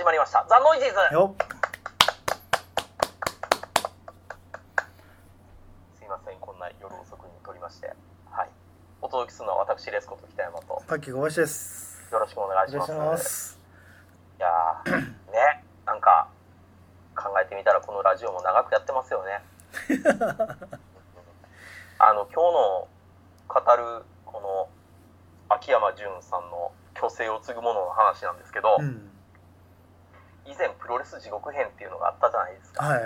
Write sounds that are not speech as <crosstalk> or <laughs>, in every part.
始まりました。ザ・ノイジーズ。よすいません。こんな夜遅くに撮りまして。はい。お届けするのは私レスコと北山と。よパッキー小林です。ろしくお願いします。いします。いやーね。なんか考えてみたらこのラジオも長くやってますよね。<laughs> あの今日の語るこの秋山純さんの虚勢を継ぐものの話なんですけど、うん。以前プロレス地獄編っていうのがあったじゃないですか、はい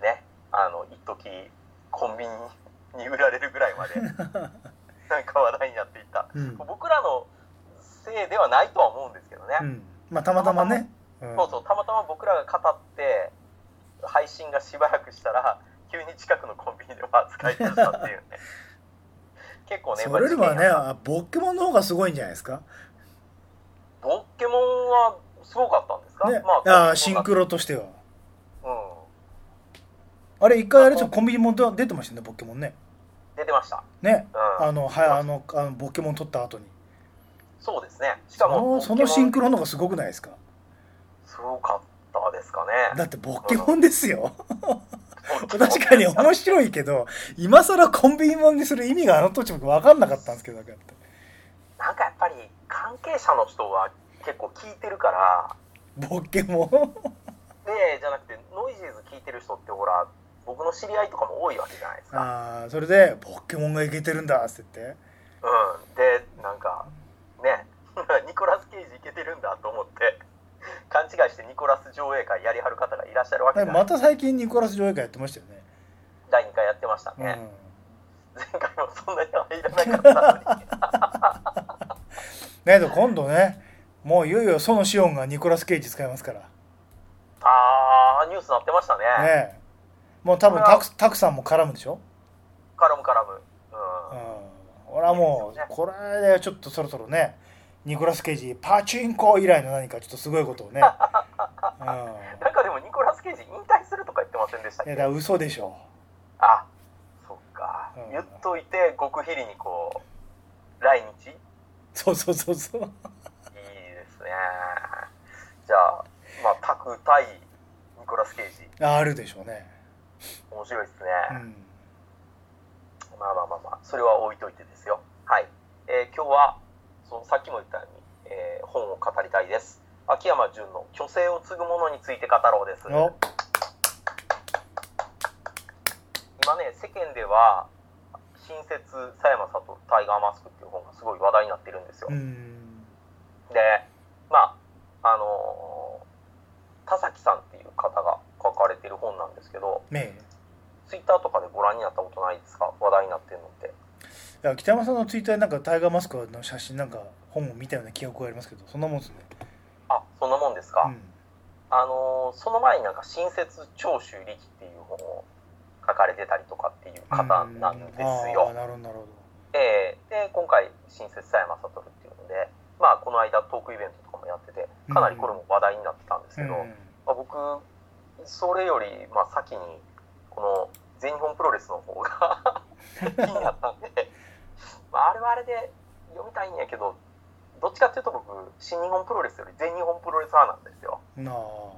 ね。あの一時コンビニに売られるぐらいまで。<laughs> なんか話題になっていった。うん。僕らのせいではないとは思うんですけどね、うん。まあたまたまね。うん。そうそうたまたま僕らが語って配信がしばらくしたら急に近くのコンビニでも扱い出したっていうね。<laughs> 結構ねそれよりもねボッケモンの方がすごいんじゃないですか？たボッケモンはすごかったんですか、ね。まあああシンクロとしては。うん。あれ一回あれちょ？っとコンビニも出てましたねボッケモンね。出てました。ね。うん。あのはいあのあのボッケモン取った後に。そうですね。しかそものそのシンクロロの方がすごくないですか？すごかったですかね。だってボッケモンですよ。確 <laughs> 確かに面白いけど今更コンビニモンにする意味があの当時僕分かんなかったんですけどだってなんかやっぱり関係者の人は結構聞いてるからボッケモンでじゃなくてノイジーズ聞いてる人ってほら僕の知り合いとかも多いわけじゃないですか。ああそれでボッケモンがいけてるんだっつって。言ってうん。でなんかね <laughs> ニコラス・ケイジいけてるんだと思って勘違いしてニコラス上映会やりはる方がいらっしゃるわけまた最近ニコラス上映会やってましたよね、第2回やってましたうん。ね、前回もそんなに入らなかったのに。だけど今度ねもういよいよそのシオンがニコラス・ケイジ使いますから。あーニュースなってましたね。ねえ。もう多分タクタクさんも絡むでしょ？絡む絡む。ううん。ん俺はもうこれでちょっとそろそろねニコラス・ケイジパチンコ以来の何かちょっとすごいことをね、<laughs> うん、いなんかでもニコラス・ケイジ引退するとか言ってませんでしたっけ？やだから嘘でしょ。あそっか、うん。言っといて極秘裏にこう来日？いいそうそうそうそうね。じゃあまあタク対ニコラス・ケイジあるでしょうね、面白いですね、うん、まあまあまあまあ。それは置いといてですよ。はい、えー今日はそのさっきも言ったように、えー本を語りたいです。秋山純の虚勢を継ぐものについて語ろうです。お。今ね世間では新設佐山悟タイガーマスクっていう本がすごい話題になってるんですよ、うん。でまああのー田崎さんっていう方が書かれてる本なんですけどねツイッターとかでご覧になったことないですか？話題になってるのって。えいや北山さんのツイッターでなんかタイガーマスクの写真なんか本を見たような記憶がありますけどそんなもんですね。あそんなもんですか、うん。あのーその前になんか新設長州力っていう本を書かれてたりとかっていう方なんですあよあ。なるほどなるほえーで今回新設佐山悟っていうので、まあ、この間トークイベントもやっててかなりこれも話題になってたんですけど、まあ、僕それよりまあ先にこの全日本プロレスの方が <laughs> 気になったんで、まあ、あれはあれで読みたいんやけどどっちかっていうと僕新日本プロレスより全日本プロレス派なんですよ。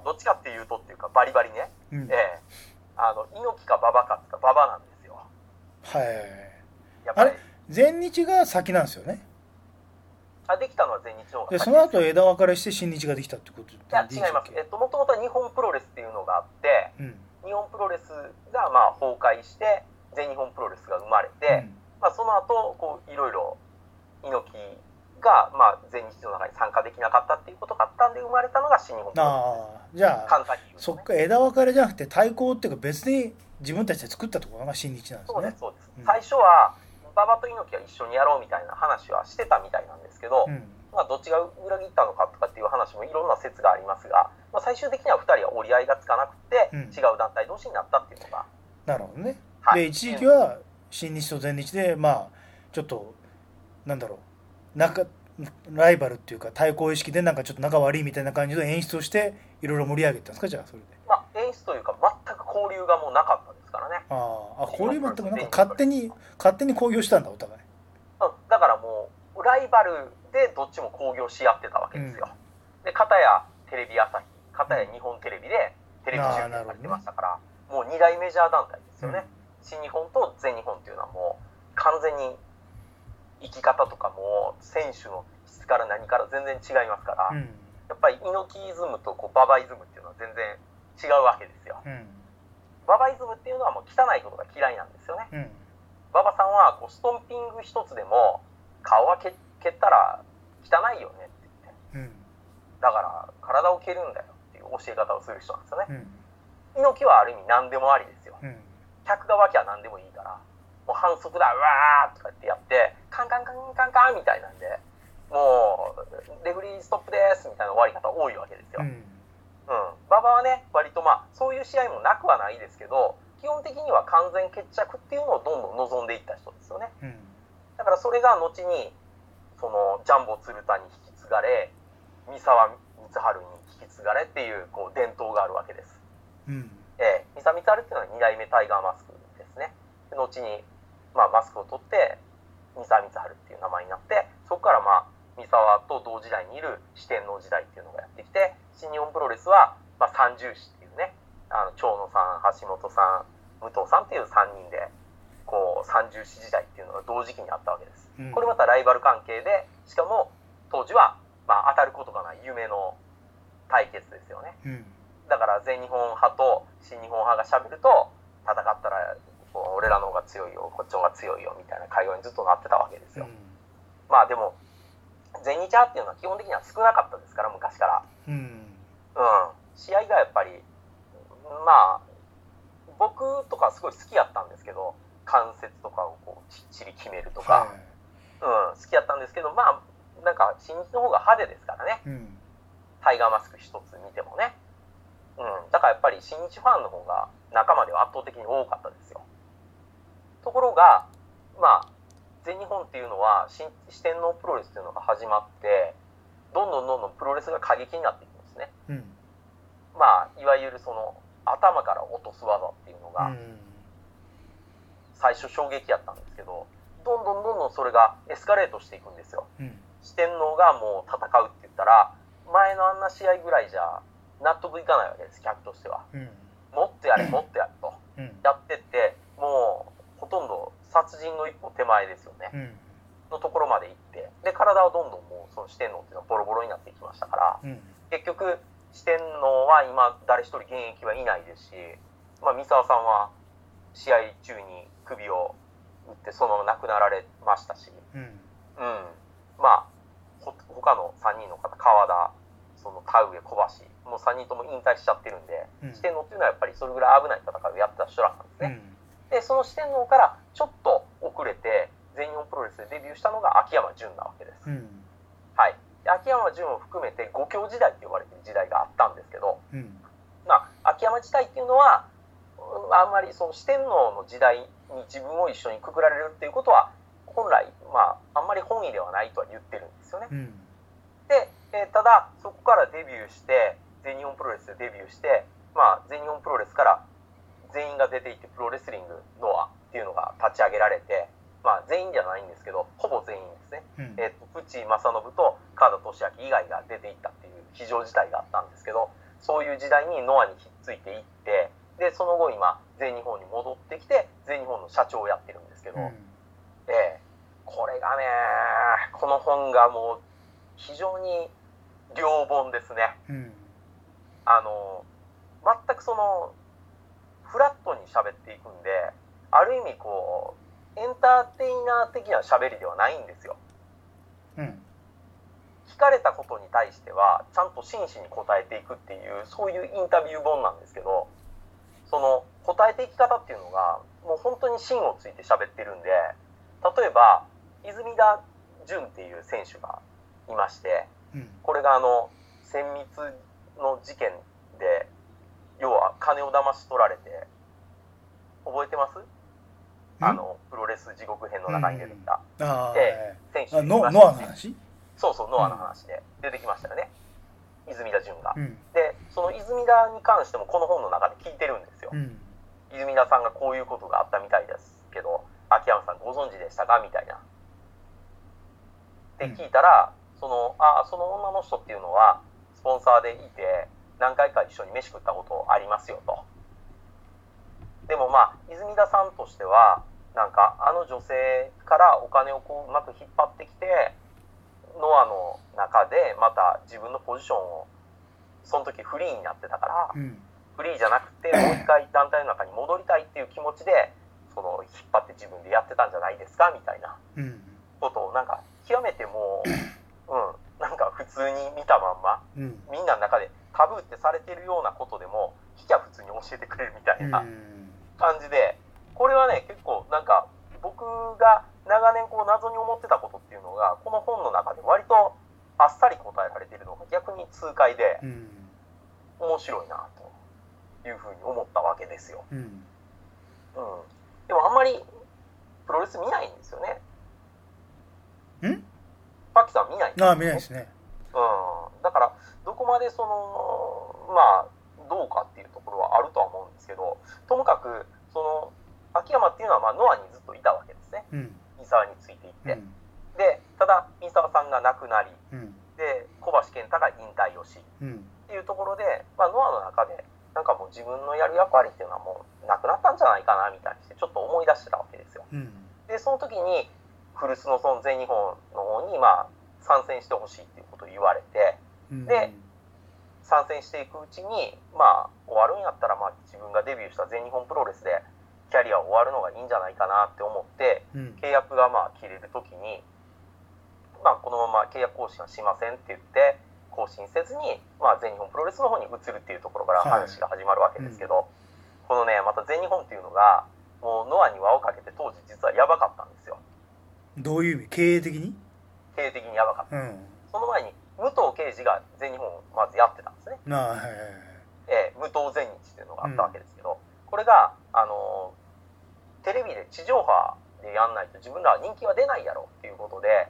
どっちかっていうとっていうかバリバリね。うん。ええ。あの猪木か馬場かっていうか馬場なんですよ。はい。やっぱり。あれ全日が先なんですよねあできたのは全日で先その後枝分かれして新日ができたってこといや違います。えっともともとは日本プロレスっていうのがあってうん。日本プロレスがまあ崩壊して全日本プロレスが生まれて、まあ、その後こういろいろ猪木がまあ全日の中に参加できなかったっていうことがあったんで生まれたのが新日本プロレああじゃあね、そっか枝分かれじゃなくて対抗っていうか別に自分たちで作ったところが新日なんですね。そうですそうです、うん。最初は馬場と猪木は一緒にやろうみたいな話はしてたみたいなんですけど、うん。まあ、どっちが裏切ったのかとかっていう話もいろんな説がありますが、まあ、最終的には2人は折り合いがつかなくて、うん。違う団体同士になったっていうのが、なるほどね、はい。で一時期は新日と全日でまあちょっとなんだろう。仲ライバルっていうか対抗意識でなんかちょっと仲悪いみたいな感じの演出をしていろいろ盛り上げてたんですか？じゃあそれで。まあ、演出というか全く交流がもうなかったですからね、あああ交流全くなんか勝手に勝手に興行したんだお互い。うん、だからもうライバルでどっちも興行し合ってたわけですよ、で片や、テレビ朝日片や日本テレビでテレビ中継されてましたから、もう2大メジャー団体ですよね、うん。新日本と全日本っていうのはもう完全に生き方とかも選手の質から何から全然違いますから、うん。やっぱり猪木イズムとこうババイズムっていうのは全然違うわけですよ。うんババイズムっていうのはもう汚いことが嫌いなんですよね。うん。馬場さんはこうストンピング一つでも顔は蹴蹴ったら汚いよねって言って。うん。だから体を蹴るんだよっていう教え方をする人なんですよね。うん。猪木はある意味何でもありですよ。うん。客がわきゃ何でもいいからもう反則だうわーとかってやってカンカンカンカンカンみたいなんでもうレフリーストップですみたいな終わり方多いわけですよ、ううんん馬場はね割とまあそういう試合もなくはないですけど基本的には完全決着っていうのをどんどん望んでいった人ですよね。うん。だからそれが後にそのジャンボ鶴田に引き継がれ三沢光晴に引き継がれっていうこう伝統があるわけです。うん。えー、三沢光晴っていうのは2代目タイガーマスクですね。で後に、まあ、マスクを取って、三沢光晴っていう名前になって、そこから、まあ、三沢と同時代にいる四天王時代っていうのがやってきて、新日本プロレスは、まあ、三重士っていうね、あの長野さん、橋本さん、武藤さんっていう3人で、こう、三重士時代っていうのが同時期にあったわけです。うん。これまたライバル関係で、しかも当時は、まあ、当たることがない夢の対決ですよね。うん。だから全日本派と新日本派がしゃべると戦ったらこう俺らの方が強いよこっちの方が強いよみたいな会話にずっとなってたわけですよ、まあでも全日派っていうのは基本的には少なかったですから昔から。うんうん試合がやっぱりまあ僕とかすごい好きやったんですけど関節とかをこうきっちり決めるとか、はうん、好きやったんですけどまあなんか新日の方が派手ですからねいうんタイガーマスク一つ見てもね。うん。だからやっぱり新日ファンの方が仲間では圧倒的に多かったですよ。ところが、まあ、全日本っていうのは新四天王プロレスっていうのが始まって、どんどんどんどんプロレスが過激になってですね。うんまあ、いわゆるその頭から落とす技っていうのがうん最初衝撃やったんですけど、どんどんどんどんそれがエスカレートしていくんですよ。うん四天王がもう戦うって言ったら、前のあんな試合ぐらいじゃ納得いかないわけです、客としては。うんもっとやれ、<clears throat> もっとやれと。うんやってって、もうほとんど殺人の一歩手前ですよね。うんのところまで行って、で、体はどんどんもうその四天王っていうのはボロボロになっていきましたから、うん結局、四天王は今誰一人現役はいないですし、まあ、三沢さんは試合中に首を打ってそのまま亡くなられましたし、うんうん、まあ、ほ他の3人の方、川田、その田上、小橋、もう3人とも引退しちゃってるんで、うん四天王っていうのはやっぱりそれぐらい危ない戦いをやってた人らなんですね。うんで、その四天王からちょっと遅れて、全日本プロレスでデビューしたのが秋山純なわけです。うんはい。で秋山純を含めて五強時代って呼ばれてる時代があったんですけど、うんまあ、秋山自体っていうのは、うんあんまりその四天王の時代に自分を一緒にくくられるっていうことは、本来、まあ、あんまり本意ではないとは言ってるんですよね。うんで、えーただ、そこからデビューして、全日本プロレスでデビューして、まあ、全日本プロレスから全員が出ていって、プロレスリングノアっていうのが立ち上げられて、まあ、全員じゃないんですけど、ほぼ全員ですね。うん。えー、とプチ正信と川田俊明以外が出ていったっていう非常事態があったんですけどそういう時代にノアにひっついていってでその後今全日本に戻ってきて全日本の社長をやってるんですけど、うん。ええこれがねこの本がもう非常に良本ですね。うん。あの全くそのフラットに喋っていくんである意味こうエンターテイナー的な喋りではないんですよ。うん。聞かれたことに対してはちゃんと真摯に答えていくっていうそういうインタビュー本なんですけどその答えていき方っていうのがもう本当に芯をついて喋ってるんで例えば泉田潤っていう選手がいましてうん。これがあの綿密の事件で要は金を騙し取られて覚えてます？あのプロレス地獄編の中に出てきた。あで選手ああノアの話？そうそう、ノアの話で出てきましたよね。泉田潤が。うん。で、その泉田に関してもこの本の中で聞いてるんですよ。う。ん。泉田さんがこういうことがあったみたいですけど、秋山さんご存知でしたか？みたいな。って聞いたら、その、あ、その女の人っていうのは、スポポンサーでいて何回か一緒に飯食ったことありますよと。でもまあ泉田さんとしてはなんかあの女性からお金をこううまく引っ張ってきてノアの中でまた自分のポジションをその時フリーになってたからうん。フリーじゃなくて <clears throat> もう一回団体の中に戻りたいっていう気持ちでその引っ張って自分でやってたんじゃないですかみたいなうん。ことをなんか極めてもう、<clears throat> うん、なんか普通に見たまんまうん。みんなの中でタブーってされてるようなことでも聞きゃ普通に教えてくれるみたいな感じでこれはね結構なんか僕が長年こう謎に思ってたことっていうのがこの本の中で割とあっさり答えられてるのが逆に痛快でうん面白いなというふうに思ったわけですよ。うん。うん、でもあんまりプロレス見ないんですよね。ん？パキさん見ないんですああ見ないですね。うん、だからどこまでそのまあどうかっていうところはあるとは思うんですけどともかくその秋山っていうのはまあノアにずっといたわけですね。うん。三沢についていって、うん。でただ三沢さんが亡くなりうん。で小橋健太が引退をしうん。っていうところで、まあ、ノアの中でなんかもう自分のやる役割っていうのはもうなくなったんじゃないかなみたいにしてちょっと思い出してたわけですよ。うん。でその時に古巣のその全日本の方にまあ参戦してほしいっていうことを言われてうん。で参戦していくうちにまあ終わるんやったらまあ自分がデビューした全日本プロレスでキャリアを終わるのがいいんじゃないかなって思ってうん。契約がまあ切れる時にまあこのまま契約更新はしませんって言って更新せずにまあ全日本プロレスの方に移るっていうところからはい。話が始まるわけですけど、このねまた全日本っていうのがもうノアに輪をかけて当時実はやばかったんですよ。どういう意味？経営的に？経営的にやばかった。うん。その前に武藤敬司が全日本をまずやってたんですね。はいはいはい。えー無党全日っていうのがあったわけですけど、これが、あのーテレビで地上波でやんないと自分らは人気は出ないやろっていうことで、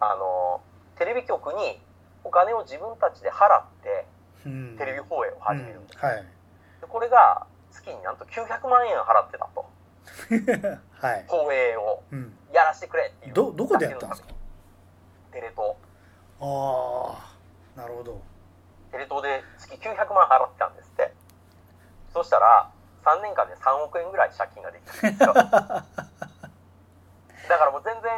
あのーテレビ局にお金を自分たちで払ってうん。テレビ放映を始める。んです、うん。はい。でこれが月になんと900万円払ってたと。<laughs> はい。放映をうん。やらせてくれっていう。どどこでやったんですか？テレ東。ああなるほど。テレ東で月900万払ってたんですって。そしたら3年間で3億円ぐらい借金ができたんですよ。<laughs> だからもう全然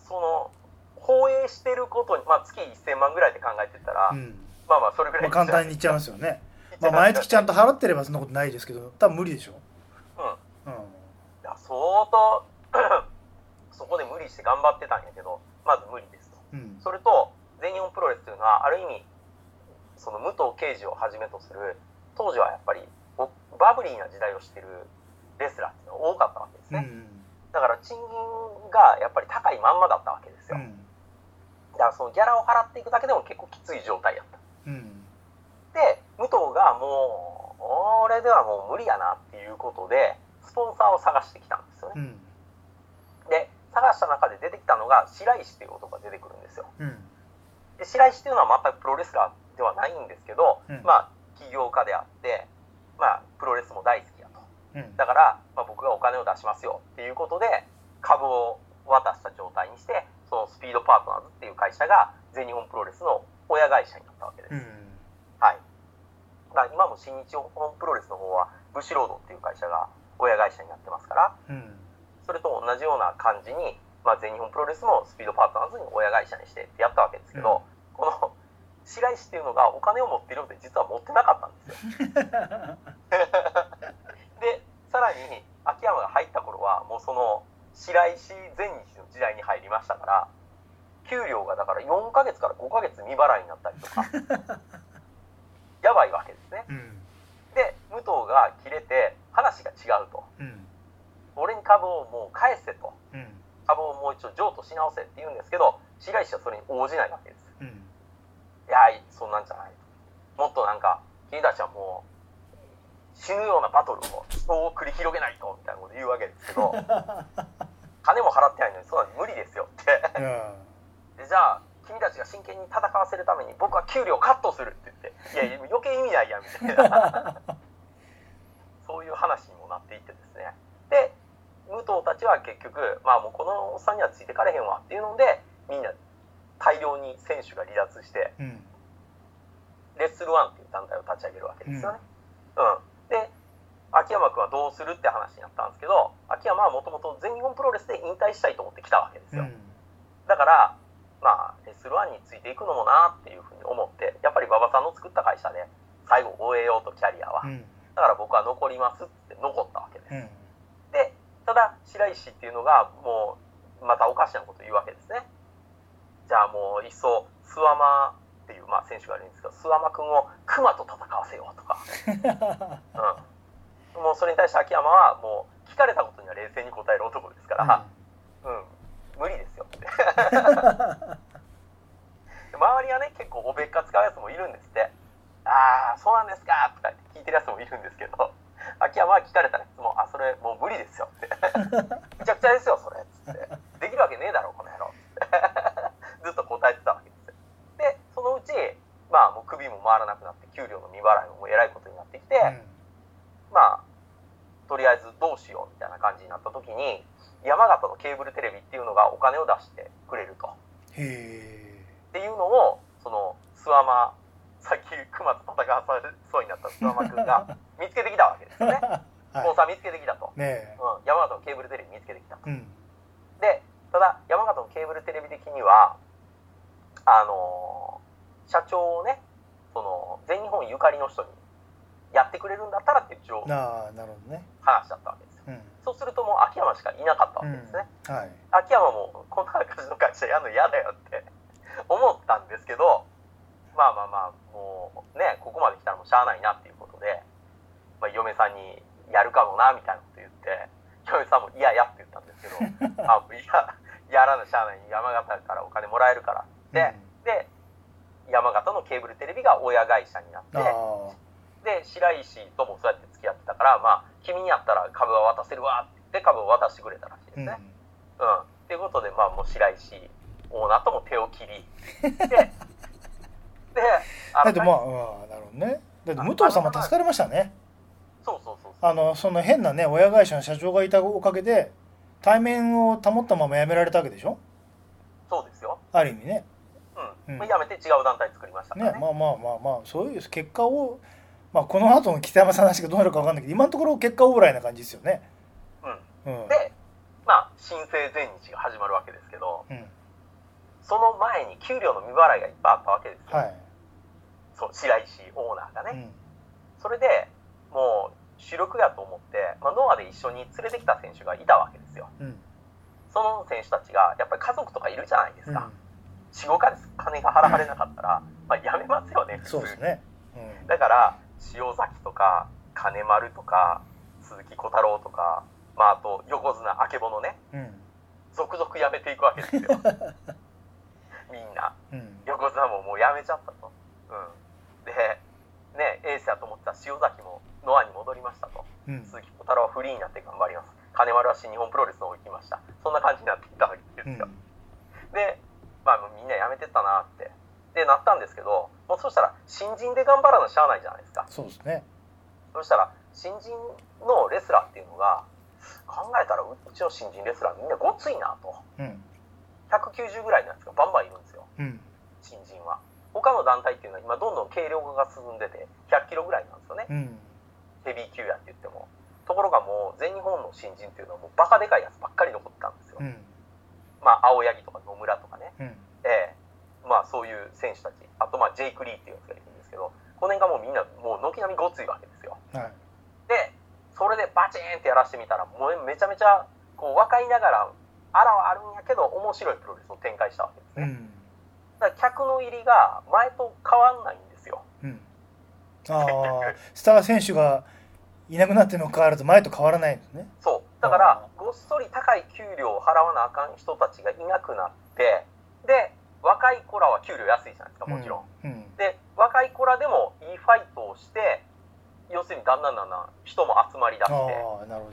その放映してることに、まあ、月1000万ぐらいで考えてたら、うん。まあまあそれぐらまあい簡単に言っちゃいますよね。まあ毎月ちゃんと払ってればそんなことないですけど多分無理でしょ。うん。いうんや相当 <coughs> そこで無理して頑張ってたんやけどまず無理ですと。うん。それと全日本プロレスというのはある意味その武藤敬司をはじめとする当時はやっぱりおバブリーな時代をしてるレスラーっていうのが多かったわけですね、うん。だから賃金がやっぱり高いまんまだったわけですよ、うん。だからそのギャラを払っていくだけでも結構きつい状態やった。うん。で武藤がもう俺ではもう無理やなっていうことでスポンサーを探してきたんですよね。うん。で探した中で出てきたのが白石っていう男が出てくるんですよ。うん。で白石っていうのは全くプロレスラーではないんですけど、うん。まあ起業家であってまあプロレスも大好きやと。うん。だから、まあ、僕がお金を出しますよっていうことで株を渡した状態にしてそのスピードパートナーズっていう会社が全日本プロレスの親会社になったわけです、うん。はい。だ今も新日本プロレスの方はブシロードっていう会社が親会社になってますからうん。それと同じような感じに、まあ、全日本プロレスもスピードパートナーズに親会社にしてってやったわけですけど、この白石っていうのがお金を持ってるので実は持ってなかったんですよ。<laughs> でさらに秋山が入った頃はもうその白石全日の時代に入りましたから給料がだから4ヶ月から5ヶ月未払いになったりとか <laughs> やばいわけですね。うん。で武藤が切れて話が違うと。うん俺に株をもう返せとうん株をもう一度譲渡し直せって言うんですけど白石はそれに応じないわけですうんいやそんなんじゃない。ともっとなんか君たちはもう死ぬようなバトルをそう繰り広げないとみたいなこと言うわけですけど <laughs> 金も払ってないのにそんなの無理ですよって。でじゃあ君たちが真剣に戦わせるために僕は給料カットするって言っていや余計意味ないやんみたいな。<laughs> そういう話にもなっていってですね。で武藤たちは結局まあもうこのおっさんにはついてかれへんわっていうのでみんな大量に選手が離脱してうんスルワンっていう団体を立ち上げるわけですよね。うん。で、秋山君はどうするって話になったんですけど、秋山はもともと全日本プロレスで引退したいと思ってきたわけですよ。うんだから、まあ、レスルワンについていくのもなっていうふうに思って、やっぱり馬場さんの作った会社で最後終えようとキャリアは。うんだから僕は残りますって残ったわけです。うんで、ただ、白石っていうのが、もう、またおかしなこと言うわけですね。じゃあもう、いっそ、諏訪間っていう、まあ、選手がいるんですけど、諏訪間君を熊と戦わせようとか、<laughs> うん。もう、それに対して秋山は、もう、聞かれたことには冷静に答える男ですから、うん、無理ですよ <laughs> って。周りはね、結構おべっか使うやつもいるんですって。ああ、そうなんですかとか聞いてるやつもいるんですけど、秋山は聞かれたらいつも、あ、それもう無理ですよって。<laughs> めちゃくちゃですよ、それ。つって。できるわけねえだろ、この野郎。ってずっと答えてたわけですよ。で、そのうち、まあ、もう首も回らなくなって、給料の未払いももうえらいことになってきて、うんまあ、とりあえずどうしようみたいな感じになった時に、山形のケーブルテレビっていうのがお金を出してくれると。っていうのを、その、諏訪間、さっき熊と戦わされそうになった諏訪間くんが <laughs> 見つけてきたわけですよね。スポンはサー見つけてきたと。いねうん、山形のケーブルテレビ見つけてきたと。えうんで、ただ、山形のケーブルテレビ的には、あのー社長をね、その、全日本ゆかりの人にやってくれるんだったらっていう情ああなるほどね。話だったわけですよ。うん。そうするともう秋山しかいなかったわうんけですね。はい。秋山もこんな感じの会社やるの嫌だよって <laughs> 思ったんですけど、まあまあまあ、もうね、ここまで来たらもうしゃあないなっていうことで、まあ、嫁さんにやるかもなみたいなこと言って、嫁さんも嫌やって言ったんですけど、<laughs> あ、いや、やらなしゃあない、山形からお金もらえるからで、山形のケーブルテレビが親会社になって、で、白石ともそうやって付き合ってたから、まあ、君にやったら株は渡せるわって株を渡してくれたらしいですうんね。うん。っていうことで、まあ、もう白石オーナーとも手を切り、で、<laughs> で、あだってまあ、うん、なるほどねだって武藤さんも助かりましたねそうそうそう。あのその変なね親会社の社長がいたおかげで対面を保ったまま辞められたわけでしょ？そうですよ。ある意味ねうん、やめて違う団体作りましたね、ね、まあまあまあまあそういう結果を、まあ、この後の北山さんの話がどうなるか分かんないけど今のところ結果オーライな感じですよね、うん、うん、でまあ新生全日が始まるわけですけど、うん、その前に給料の未払いがいっぱいあったわけですよ、はい、そう白石オーナーがね、それでもう主力やと思って、まあ、ノアで一緒に連れてきた選手がいたわけですよ、その選手たちがやっぱり家族とかいるじゃないですか、45か金が払われなかったら、まあ、やめますよねそうですね、うん、だから塩崎とか金丸とか鈴木小太郎とか、まあ、あと横綱あけぼのね、うん、続々やめていくわけですよ。<laughs> みんな、うん、横綱ももうやめちゃったと、うん、でねエースやと思った塩崎もノアに戻りましたと、うん、鈴木小太郎はフリーになって頑張ります。金丸は新日本プロレスを行きました。そんな感じになっていたわけですよ、でったなって。で、なったんですけど、もうそしたら新人で頑張らなしゃあないじゃないですか。そうですねそしたら新人のレスラーっていうのが、考えたらううちの新人レスラーみんなごついなと。うん190ぐらいのやつがバンバンいるんですよ。うん新人は。他の団体っていうのは今どんどん軽量化が進んでて、100キロぐらいなんですよね。うんヘビー級やって言っても。ところがもう全日本の新人っていうのはもうバカでかいやつばっかり残ってたんですよ。うんまあ青柳とか野村とかね。まあそういう選手たち。あとまあジェイク・リーっていうやつがいるんですけど、この辺がもうみんなもう軒並みごついわけですよ。はいで、それでバチーンってやらしてみたら、もうめちゃめちゃこう若いながら、あらはあるんやけど面白いプロレスを展開したわけですね。うんだから客の入りが前と変わんないんですよ。うんああ <laughs> スター選手がいなくなってるの変わると前と変わらないんですねそう。だから、ごっそり高い給料を払わなあかん人たちがいなくなって、で、若い子らは給料安いじゃないですか、もちろん。うんうんで、若い子らでもいいファイトをして、要するにだんだんだんだん人も集まりだして、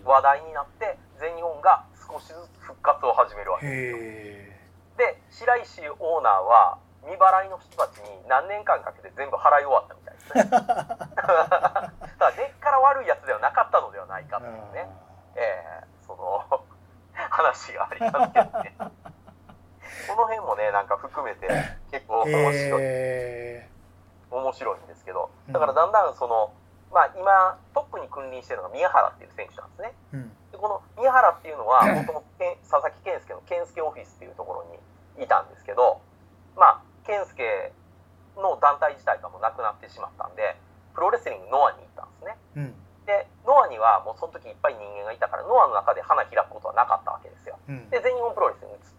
話題になって、全日本が少しずつ復活を始めるわけですよ。へで、白石オーナーは、未払いの人たちに何年間かけて全部払い終わったみたいですね。<laughs> だから根っから悪いやつではなかったのではないかえっていうね。ええその話がありますけどね。この辺もね、なんか含めて結構面白い、へ面面白いんですけどだからだんだんその、まあ、今トップに君臨してるのが宮原っていう選手なんですね。うん。でこの宮原っていうのはもともと佐々木健介の健介オフィスっていうところにいたんですけどまあ健介の団体自体がもうなくなってしまったんでプロレスリングノアに行ったんですね。うん。でノアにはもうその時いっぱい人間がいたからノアの中で花開くことはなかったわけですよ。うん。で全日本プロレスに移った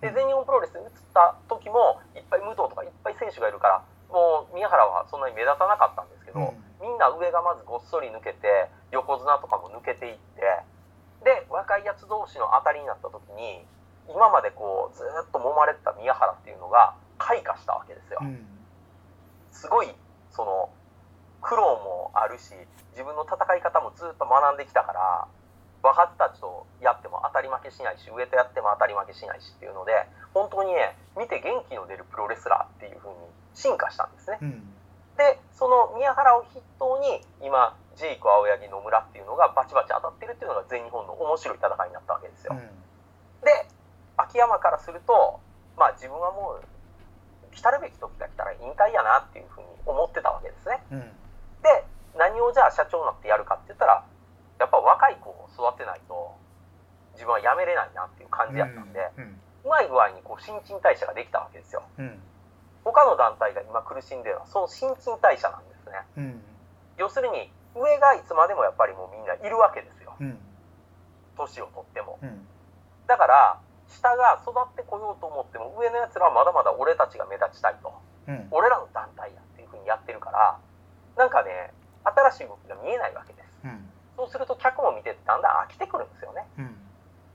で全日本プロレスに移った時もいっぱい武藤とかいっぱい選手がいるからもう宮原はそんなに目立たなかったんですけど、うんみんな上がまずごっそり抜けて横綱とかも抜けていってで若いやつ同士の当たりになった時に今までこうずーっと揉まれてた宮原っていうのが開花したわけですよ。うんすごいその苦労もあるし自分の戦い方もずっと学んできたから若手たちとやっても当たり負けしないし上とやっても当たり負けしないしっていうので本当にね見て元気の出るプロレスラーっていう風に進化したんですね。うんでその宮原を筆頭に今ジェイク青柳野村っていうのがバチバチ当たってるっていうのが全日本の面白い戦いになったわけですよ。うんで秋山からするとまあ自分はもう来たるべき時が来たら引退やなっていうふうに思ってたわけですね。うんで何をじゃあ社長になってやるかって言ったらやっぱ若い子を育てないと自分は辞めれないなっていう感じやったんで、うんうまい具合にこう新陳代謝ができたわけですよ。うん。他の団体が今苦しんでるのはその新陳代謝なんですね。うん。要するに上がいつまでもやっぱりもうみんないるわけですよ。うん。年を取っても。うん。だから下が育ってこようと思っても上のやつらはまだまだ俺たちが目立ちたいと。うん。俺らの団体やっていうふうにやってるからなんかね新しい動きが見えないわけです。うんそうすると客も見ててだんだん飽きてくるんですよね。うん。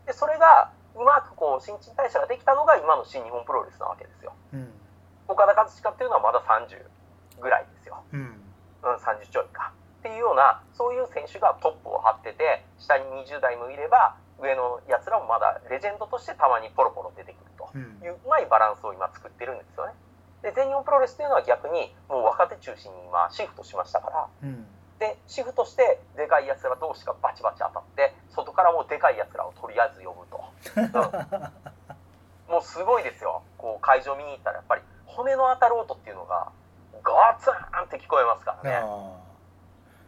でそれがうまくこう新陳代謝ができたのが今の新日本プロレスなわけですよ。うん。岡田和親っていうのはまだ30ぐらいですよ。うん。うん、30ちょいか。っていうようなそういう選手がトップを張ってて下に20代もいれば上のやつらもまだレジェンドとしてたまにポロポロ出てくると。うん。いううまいバランスを今作ってるんですよね。で全日本プロレスというのは逆にもう若手中心に今シフトしましたから。うんでシフトしてでかいやつら同士がバチバチ当たって外からもうでかいやつらをとりあえず呼ぶと、<laughs> うん。もうすごいですよ。こう会場見に行ったらやっぱり骨の当たる音っていうのがガツンって聞こえますからね。あ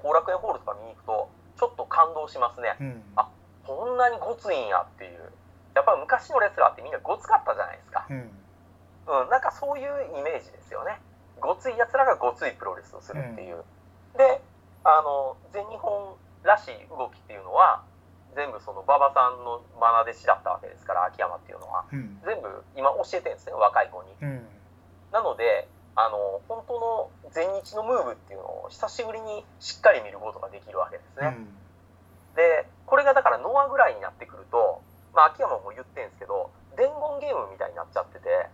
後楽園ホールとか見に行くとちょっと感動しますね。ーうん。あこんなにごついんやっていう。やっぱり昔のレスラーってみんなごつかったじゃないですか、うん。うん、なんかそういうイメージですよね。ごついやつらがごついプロレスをするっていう、であの全日本らしい動きっていうのは全部その馬場さんの愛弟子だったわけですから秋山っていうのは。うん。全部今教えてるんですね若い子に。うん。なのであの本当の全日のムーブっていうのを久しぶりにしっかり見ることができるわけですね、うん。でこれがだからノアぐらいになってくると、まあ、秋山も言ってるんですけど伝言ゲームみたいになっちゃってて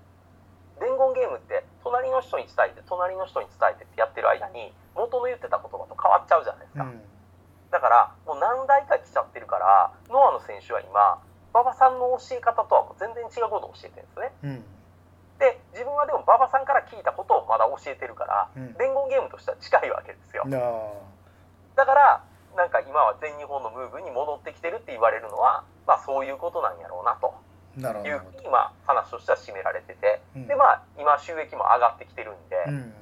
伝言ゲームって隣の人に伝えて隣の人に伝えてってやってる間に元の言ってた言葉と変わっちゃうじゃないですか、うん。だからもう何代か来ちゃってるからノアの選手は今馬場さんの教え方とはもう全然違うことを教えてるんですね。うん。で自分はでも馬場さんから聞いたことをまだ教えてるからうん。伝言ゲームとしては近いわけですよ。だからなんか今は全日本のムーブに戻ってきてるって言われるのは、まあ、そういうことなんやろうなと。いうふうに今話としては締められてて。どでまあ今収益も上がってきてるんで、うん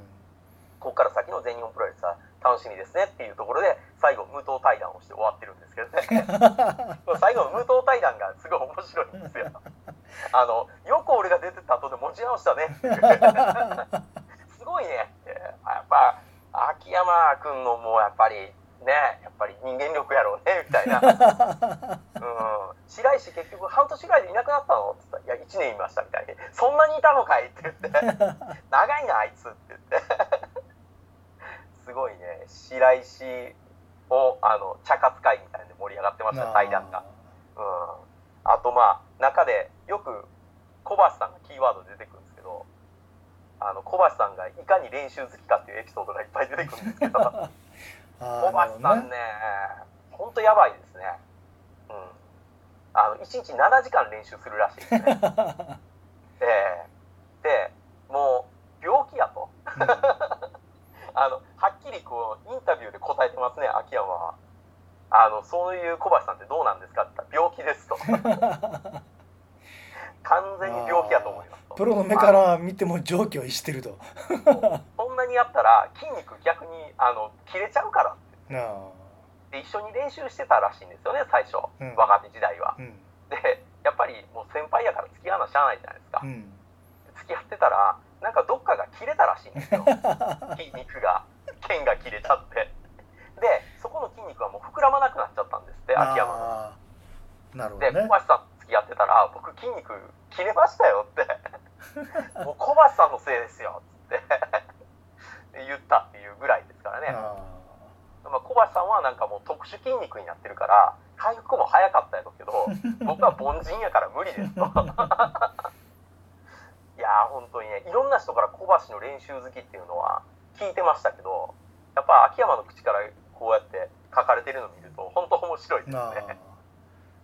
ここから先の全日本プロレスは楽しみですねっていうところで最後無党対談をして終わってるんですけどね。<laughs> 最後の無党対談がすごい面白いんですよ。<laughs> あのよく俺が出てた後で持ち直したね。<laughs> すごいね。やっぱ秋山君のもうやっぱりねやっぱり人間力やろうねみたいな。うん。白石結局半年ぐらいでいなくなったのって言ったら「いや1年いました」みたいに「そんなにいたのかい?」って言って「長いなあいつ」って言ってすごいね白石をあの茶化会みたいなんで盛り上がってました対談が。うん、あとまあ中でよく小橋さんがキーワードで出てくるんですけどあの小橋さんがいかに練習好きかっていうエピソードがいっぱい出てくるんですけど。<laughs> あ小橋さんね本当やばいですね。うん。あの1日7時間練習するらしいですね。<laughs> ええ。でもう病気やと。<laughs> あのきりこうインタビューで答えてますね秋山は。あのそういう小橋さんってどうなんですかって言ったら病気ですと。<laughs> 完全に病気やと思いますと。プロの目から見ても常軌を逸してると。<laughs> そんんなにやったら筋肉逆にあの切れちゃうからで一緒に練習してたらしいんですよね最初、うん。若手時代は。うん。でやっぱりもう先輩やから付き合わなしゃあないじゃないですか、うん。付き合ってたらなんかどっかが切れたらしいんですよ。<laughs> 筋肉が腱が切れちゃって。でそこの筋肉はもう膨らまなくなっちゃったんですって秋山のなるほでどね。小橋さんと付き合ってたら僕筋肉切れましたよって。<laughs> もう小橋さんのせいですよっつって言ったっていうぐらいですからね、あまあ、小橋さんはなんかもう特殊筋肉になってるから回復も早かったやろうけど <laughs> 僕は凡人やから無理ですと。<laughs> いやー本当にねいろんな人から小橋の練習好きっていうのは聞いてましたけどやっぱ秋山の口からこうやって書かれてるの見ると本当面白いですね。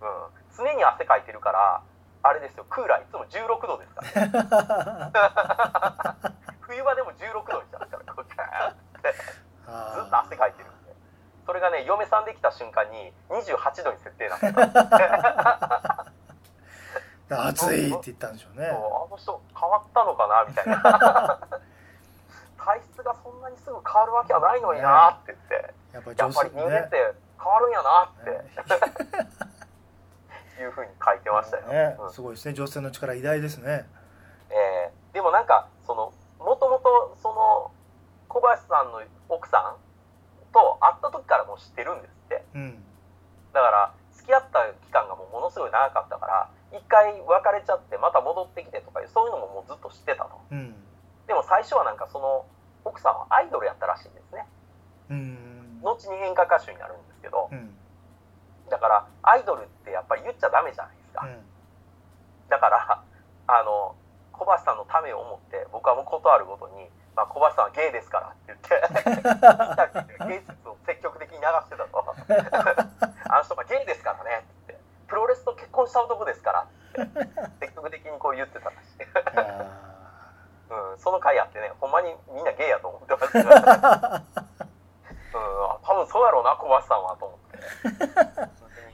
うん、常に汗かいてるからあれですよ。クーラーいつも16度ですから、ね、あ冬場でも16度にしたんですからこうガーって。あずっと汗かいてるんで。それがね嫁さんできた瞬間に28度に設定なんですよ暑いって言ったんでしょうね。あの人変わったのかなみたいな体質がそんなにすぐ変わるわけはないのになって言って。やっぱりやっぱり人間って変わるんやなって。<laughs> いうふうに書いてましたよ、ね。うん。すごいですね女性の力偉大ですね。えーでもなんかそのもともとその小林さんの奥さんと会った時からもう知ってるんですって。うん。だから付き合った期間がもうものすごい長かったから一回別れちゃってまた戻ってきてとかいうそういうのももうずっと知ってたと。うん。でも最初はなんかその奥さんはアイドルやったらしいんですね。うん。後に演歌歌手になるんですけど。うん。だからアイドルってやっぱり言っちゃダメじゃないですか。だから <laughs> あの小橋さんのためを思って僕はもう断るごとに、まあ、小橋さんはゲイですからって言ってインタビューでゲイ説を積極的に流してたと。<laughs> あの人がゲイですからねってプロレスと結婚した男ですからって積極的にこう言ってたらしい、あうん、その回あってねほんまにみんなゲイやと思ってました、<laughs> うん、あ多分そうやろうな小橋さんはと思って。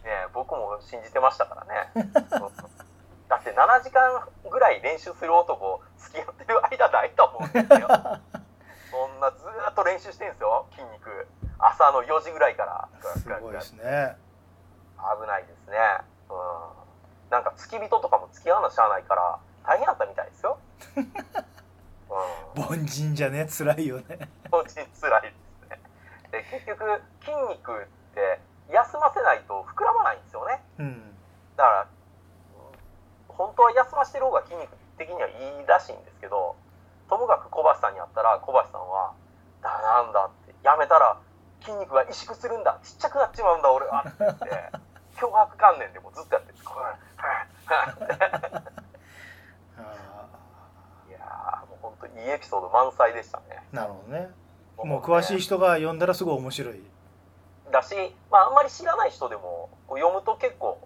ね僕も信じてましたからね、う <laughs> んだって7時間ぐらい練習する男付き合ってる間ないと思うんですよ。<laughs> そんなずーっと練習してるんですよ筋肉。朝の4時ぐらいから。ーすごいですね。危ないですね。うん。なんか付き人とかも付き合わなしゃあないから大変だったみたいですよ。うん凡人じゃね辛いよね。本当に辛いですね。で結局筋肉って休ませないと膨らまないんですよね。うん。だからうん本当は休ませてる方が筋肉的にはいいらしいんですけどともかく小橋さんに会ったら小橋さんは「だなんだ」って「やめたら筋肉が萎縮するんだ。ちっちゃくなっちまうんだ俺は」って言って <laughs> 脅迫観念でもずっとやってるんですこうあいやーもう本当にいいエピソード満載でしたね。ーなるほどね。もう詳しい人が読んだらすごい面白い。だし、まあ、あんまり知らない人でもこう読むと結構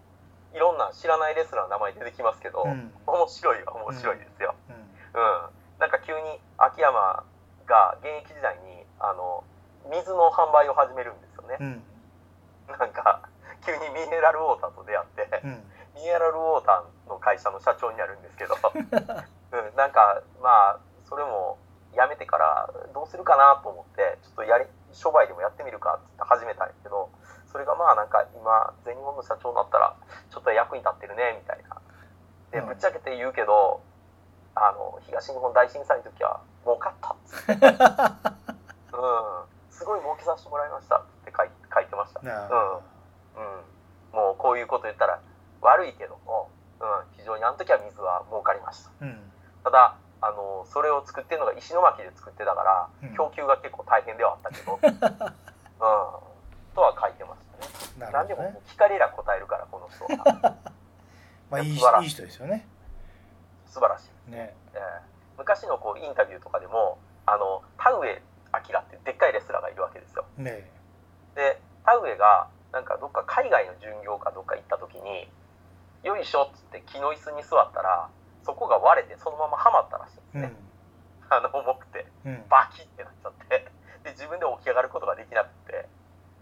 いろんな知らないレスラーの名前出てきますけど、うん。面白いは面白いですよ、うん。うん。なんか急に秋山が現役時代にあの水の販売を始めるんですよね。う、ん。なんか急にミネラルウォーターと出会って、うん。ミネラルウォーターの会社の社長になるんですけど、<laughs> うん、なんかまあそれもやめてからどうするかなと思ってちょっとやり商売でもやってみるかって始めたんやけどそれがまあなんか今全日本の社長になったらちょっと役に立ってるねみたいな。でうん。ぶっちゃけて言うけどあの東日本大震災の時は儲かった。っつって、うん、すごい儲けさせてもらいました。って書い書いてました。なうん。うん、もうこういうこと言ったら悪いけども、うん、非常にあの時は水は儲かりました。うん。ただあのそれを作ってるのが石巻で作ってたから、うん。供給が結構大変ではあったけど、<laughs> うん、とは書いてましたね。何でもなるほどね。聞かれりゃ答えるからこの人は。<laughs> まあいいい。いい人ですよね。素晴らしい、ね。えー昔のこうインタビューとかでもあの田上彰ってでっかいレスラーがいるわけですよ。ね。で田植がなんかどっか海外の巡業かどっか行った時に「よいしょ」っつって木の椅子に座ったらそこが割れてそのままはまったらしいですね、うん、あの重くて、バキってなっちゃって。で自分で起き上がることができなくて。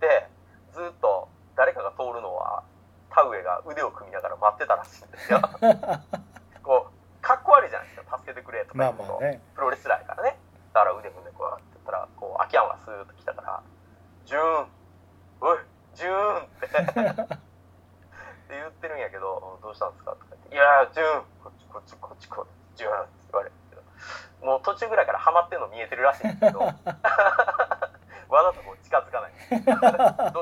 でずっと誰かが通るのは田植えが腕を組みながら待ってたらしいんですよ。<laughs> こうかっこ悪いじゃないですか。助けてくれとか言うと、まあね、プロレスラーからね。だから腕組んでこうやってたらこう秋山がスーッと来たから「ジューン。おいジューン」って。<laughs> まってるの見えてるらしいんですけど。<laughs> わざとこう近づかない。ど <laughs>